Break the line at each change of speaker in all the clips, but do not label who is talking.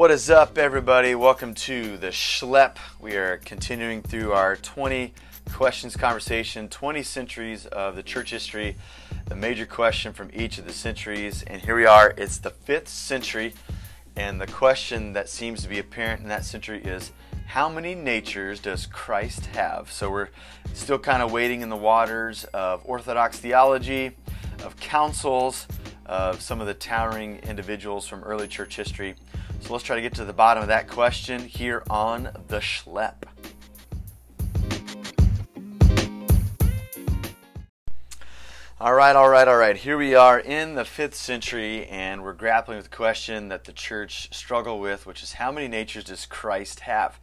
What is up, everybody? Welcome to the Schlep. We are continuing through our 20 questions conversation, 20 centuries of the church history, the major question from each of the centuries. And here we are, it's the fifth century. And the question that seems to be apparent in that century is how many natures does Christ have? So we're still kind of wading in the waters of Orthodox theology, of councils, of some of the towering individuals from early church history. So let's try to get to the bottom of that question here on the Schlep. All right, all right, all right. Here we are in the fifth century, and we're grappling with the question that the church struggle with, which is how many natures does Christ have?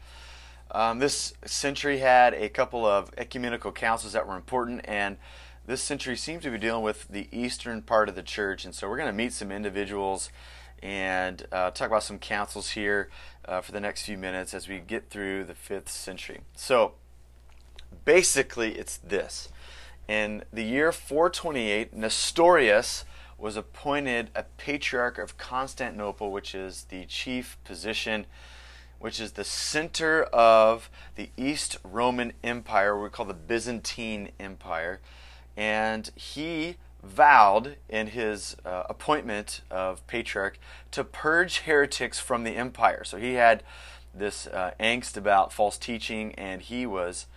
Um, this century had a couple of ecumenical councils that were important, and this century seems to be dealing with the eastern part of the church. And so we're going to meet some individuals and uh, talk about some councils here uh, for the next few minutes as we get through the fifth century. So basically, it's this. In the year 428, Nestorius was appointed a patriarch of Constantinople, which is the chief position, which is the center of the East Roman Empire, we call the Byzantine Empire. And he vowed in his uh, appointment of patriarch to purge heretics from the empire. So he had this uh, angst about false teaching, and he was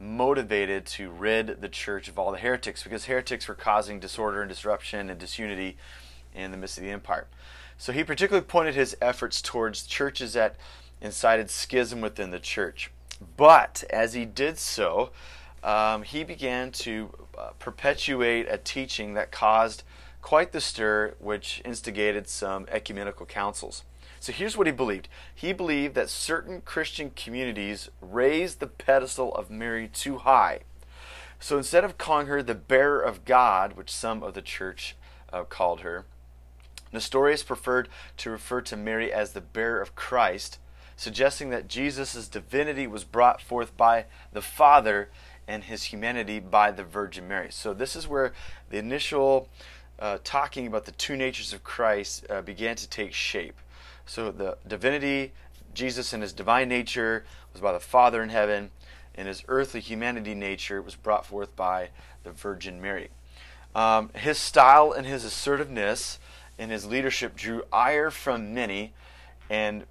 motivated to rid the church of all the heretics because heretics were causing disorder and disruption and disunity in the midst of the empire. So he particularly pointed his efforts towards churches that incited schism within the church. But as he did so, um, he began to uh, perpetuate a teaching that caused quite the stir, which instigated some ecumenical councils. So here's what he believed he believed that certain Christian communities raised the pedestal of Mary too high. So instead of calling her the bearer of God, which some of the church uh, called her, Nestorius preferred to refer to Mary as the bearer of Christ, suggesting that Jesus' divinity was brought forth by the Father and his humanity by the Virgin Mary. So this is where the initial uh, talking about the two natures of Christ uh, began to take shape. So the divinity, Jesus in his divine nature, was by the Father in heaven, and his earthly humanity nature was brought forth by the Virgin Mary. Um, his style and his assertiveness and his leadership drew ire from many, and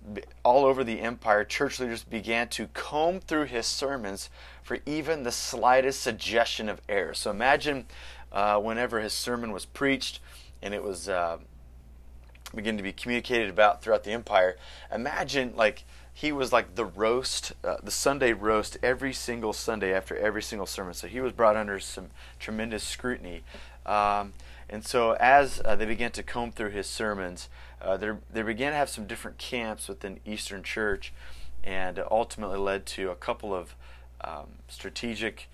all over the empire, church leaders began to comb through his sermons for even the slightest suggestion of error. So imagine uh, whenever his sermon was preached and it was uh, beginning to be communicated about throughout the empire. Imagine like he was like the roast, uh, the Sunday roast every single Sunday after every single sermon. So he was brought under some tremendous scrutiny. Um, and so as uh, they began to comb through his sermons, uh, they began to have some different camps within Eastern Church, and ultimately led to a couple of um, strategic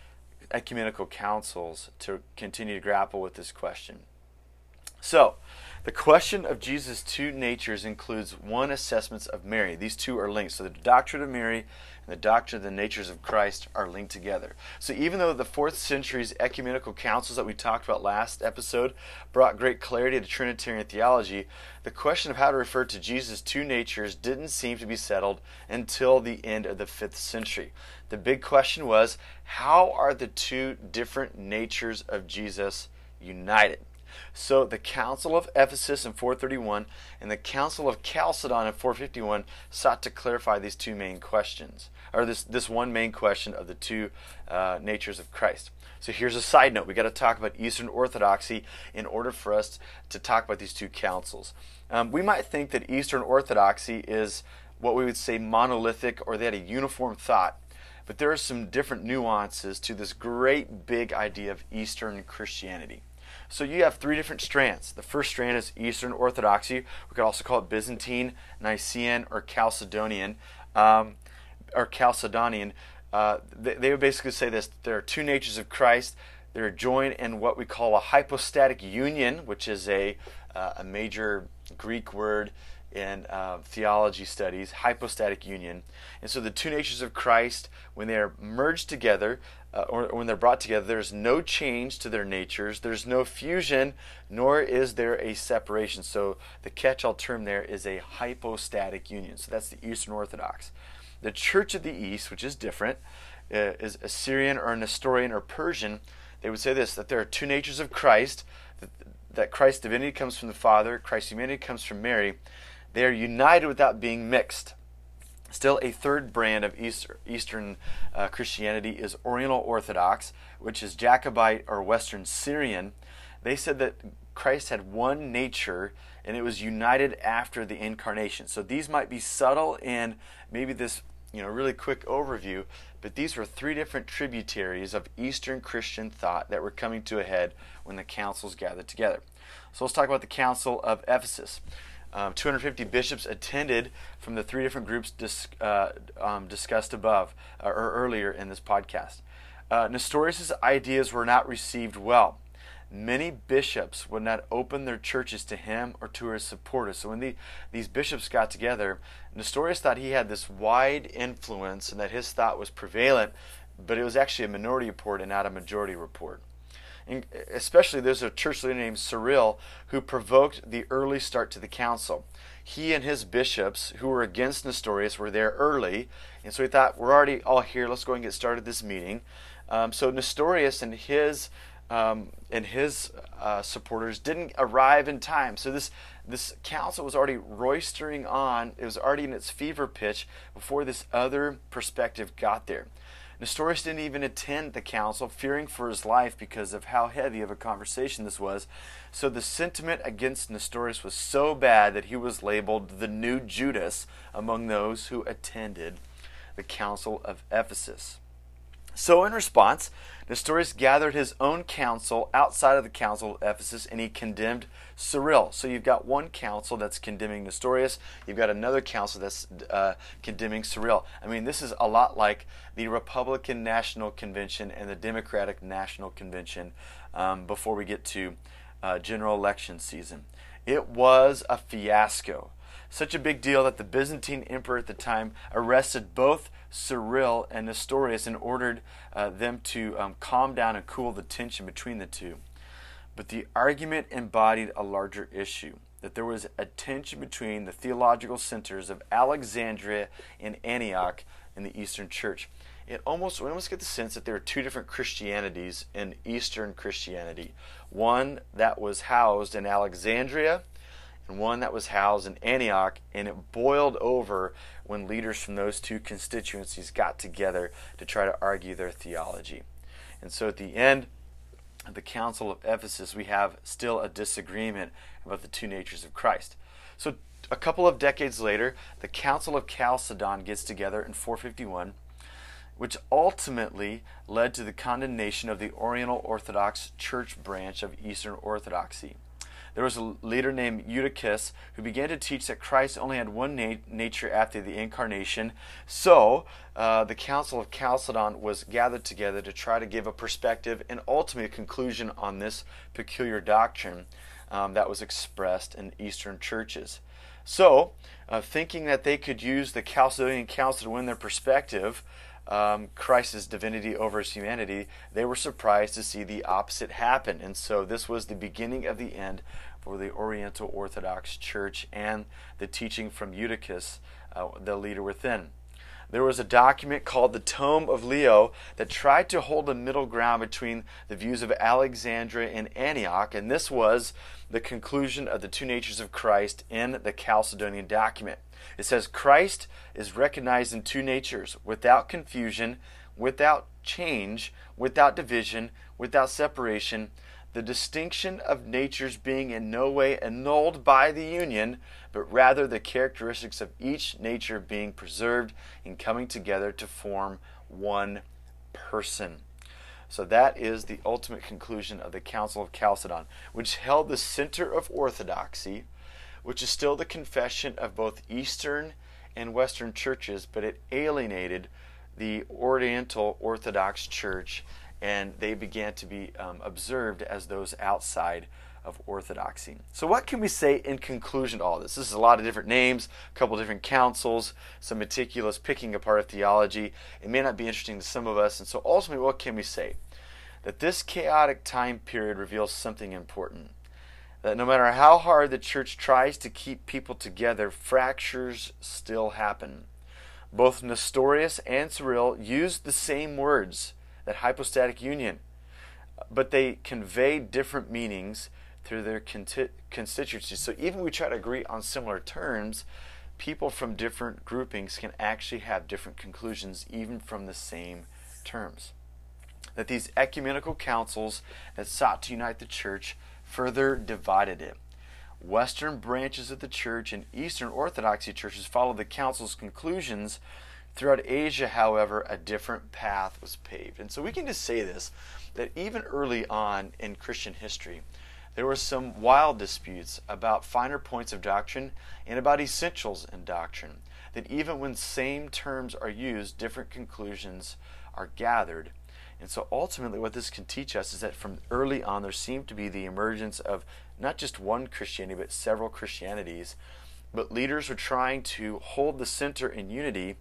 ecumenical councils to continue to grapple with this question. So, the question of Jesus' two natures includes one assessment of Mary. These two are linked. So, the doctrine of Mary and the doctrine of the natures of Christ are linked together. So even though the fourth century's ecumenical councils that we talked about last episode brought great clarity to Trinitarian theology, the question of how to refer to Jesus' two natures didn't seem to be settled until the end of the fifth century. The big question was how are the two different natures of Jesus united? So the Council of Ephesus in 431 and the Council of Chalcedon in 451 sought to clarify these two main questions or this this one main question of the two uh, natures of Christ. So here's a side note: we got to talk about Eastern Orthodoxy in order for us to talk about these two councils. Um, we might think that Eastern Orthodoxy is what we would say monolithic, or they had a uniform thought. But there are some different nuances to this great big idea of Eastern Christianity. So you have three different strands. The first strand is Eastern Orthodoxy. We could also call it Byzantine, Nicene, or Chalcedonian. Um, or Chalcedonian, uh, they, they would basically say this there are two natures of Christ. They're joined in what we call a hypostatic union, which is a, uh, a major Greek word in uh, theology studies, hypostatic union. And so the two natures of Christ, when they are merged together, uh, or, or when they're brought together, there's no change to their natures, there's no fusion, nor is there a separation. So the catch all term there is a hypostatic union. So that's the Eastern Orthodox. The Church of the East, which is different, uh, is Assyrian or Nestorian or Persian. They would say this that there are two natures of Christ, that, that Christ's divinity comes from the Father, Christ's humanity comes from Mary. They are united without being mixed. Still, a third brand of Eastern uh, Christianity is Oriental Orthodox, which is Jacobite or Western Syrian. They said that Christ had one nature and it was united after the incarnation. So these might be subtle and maybe this you know really quick overview, but these were three different tributaries of Eastern Christian thought that were coming to a head when the councils gathered together. So let's talk about the Council of Ephesus. Um, 250 bishops attended from the three different groups dis, uh, um, discussed above uh, or earlier in this podcast. Uh, Nestorius' ideas were not received well. Many bishops would not open their churches to him or to his supporters. So when the, these bishops got together, Nestorius thought he had this wide influence and that his thought was prevalent, but it was actually a minority report and not a majority report and especially there's a church leader named Cyril who provoked the early start to the council. He and his bishops, who were against Nestorius, were there early, and so he thought, we're already all here, let's go and get started this meeting. Um, so Nestorius and his um, and his uh, supporters didn't arrive in time. So this this council was already roistering on; it was already in its fever pitch before this other perspective got there. Nestorius didn't even attend the council, fearing for his life because of how heavy of a conversation this was. So the sentiment against Nestorius was so bad that he was labeled the new Judas among those who attended the council of Ephesus. So, in response, Nestorius gathered his own council outside of the council of Ephesus and he condemned Cyril. So, you've got one council that's condemning Nestorius, you've got another council that's uh, condemning Cyril. I mean, this is a lot like the Republican National Convention and the Democratic National Convention um, before we get to uh, general election season. It was a fiasco. Such a big deal that the Byzantine emperor at the time arrested both Cyril and Nestorius and ordered uh, them to um, calm down and cool the tension between the two. But the argument embodied a larger issue that there was a tension between the theological centers of Alexandria and Antioch in the Eastern Church. It almost we almost get the sense that there are two different Christianities in Eastern Christianity. One that was housed in Alexandria and one that was housed in Antioch, and it boiled over when leaders from those two constituencies got together to try to argue their theology. And so at the end of the Council of Ephesus, we have still a disagreement about the two natures of Christ. So a couple of decades later, the Council of Chalcedon gets together in 451, which ultimately led to the condemnation of the Oriental Orthodox Church branch of Eastern Orthodoxy there was a leader named Eutychus who began to teach that Christ only had one na- nature after the incarnation. So, uh, the Council of Chalcedon was gathered together to try to give a perspective and ultimately a conclusion on this peculiar doctrine um, that was expressed in Eastern churches. So, uh, thinking that they could use the Chalcedonian Council to win their perspective, um, Christ's divinity over his humanity, they were surprised to see the opposite happen. And so this was the beginning of the end for the Oriental Orthodox Church and the teaching from Eutychus, uh, the leader within. There was a document called the Tome of Leo that tried to hold a middle ground between the views of Alexandria and Antioch, and this was the conclusion of the two natures of Christ in the Chalcedonian document. It says Christ is recognized in two natures without confusion, without change, without division, without separation, the distinction of natures being in no way annulled by the union, but rather the characteristics of each nature being preserved and coming together to form one person. So that is the ultimate conclusion of the Council of Chalcedon, which held the center of orthodoxy which is still the confession of both Eastern and Western churches, but it alienated the Oriental Orthodox Church and they began to be um, observed as those outside of orthodoxy. So, what can we say in conclusion to all this? This is a lot of different names, a couple different councils, some meticulous picking apart of theology. It may not be interesting to some of us, and so ultimately, what can we say? That this chaotic time period reveals something important. That no matter how hard the church tries to keep people together, fractures still happen. Both Nestorius and Cyril used the same words, that hypostatic union, but they convey different meanings through their constituencies. So even we try to agree on similar terms, people from different groupings can actually have different conclusions even from the same terms. That these ecumenical councils that sought to unite the church further divided it. Western branches of the church and Eastern Orthodoxy churches followed the council's conclusions. Throughout Asia, however, a different path was paved. And so we can just say this that even early on in Christian history, there were some wild disputes about finer points of doctrine and about essentials in doctrine. That even when same terms are used, different conclusions are gathered. And so ultimately, what this can teach us is that from early on, there seemed to be the emergence of not just one Christianity, but several Christianities. But leaders were trying to hold the center in unity,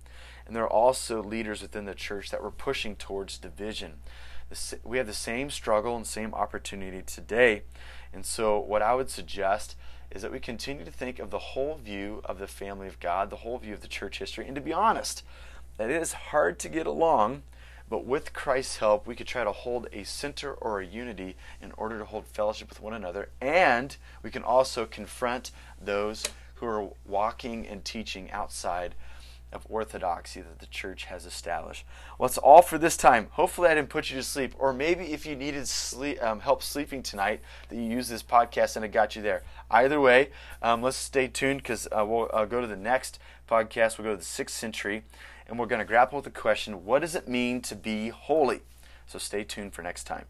and there are also leaders within the church that were pushing towards division. We have the same struggle and same opportunity today and so, what I would suggest is that we continue to think of the whole view of the family of God, the whole view of the church history, and to be honest, that it is hard to get along, but with Christ's help, we could try to hold a center or a unity in order to hold fellowship with one another, and we can also confront those who are walking and teaching outside of orthodoxy that the church has established. Well, that's all for this time. Hopefully, I didn't put you to sleep, or maybe if you needed sleep, um, help sleeping tonight, that you use this podcast and it got you there. Either way, um, let's stay tuned because uh, we'll uh, go to the next podcast. We'll go to the sixth century, and we're going to grapple with the question: What does it mean to be holy? So stay tuned for next time.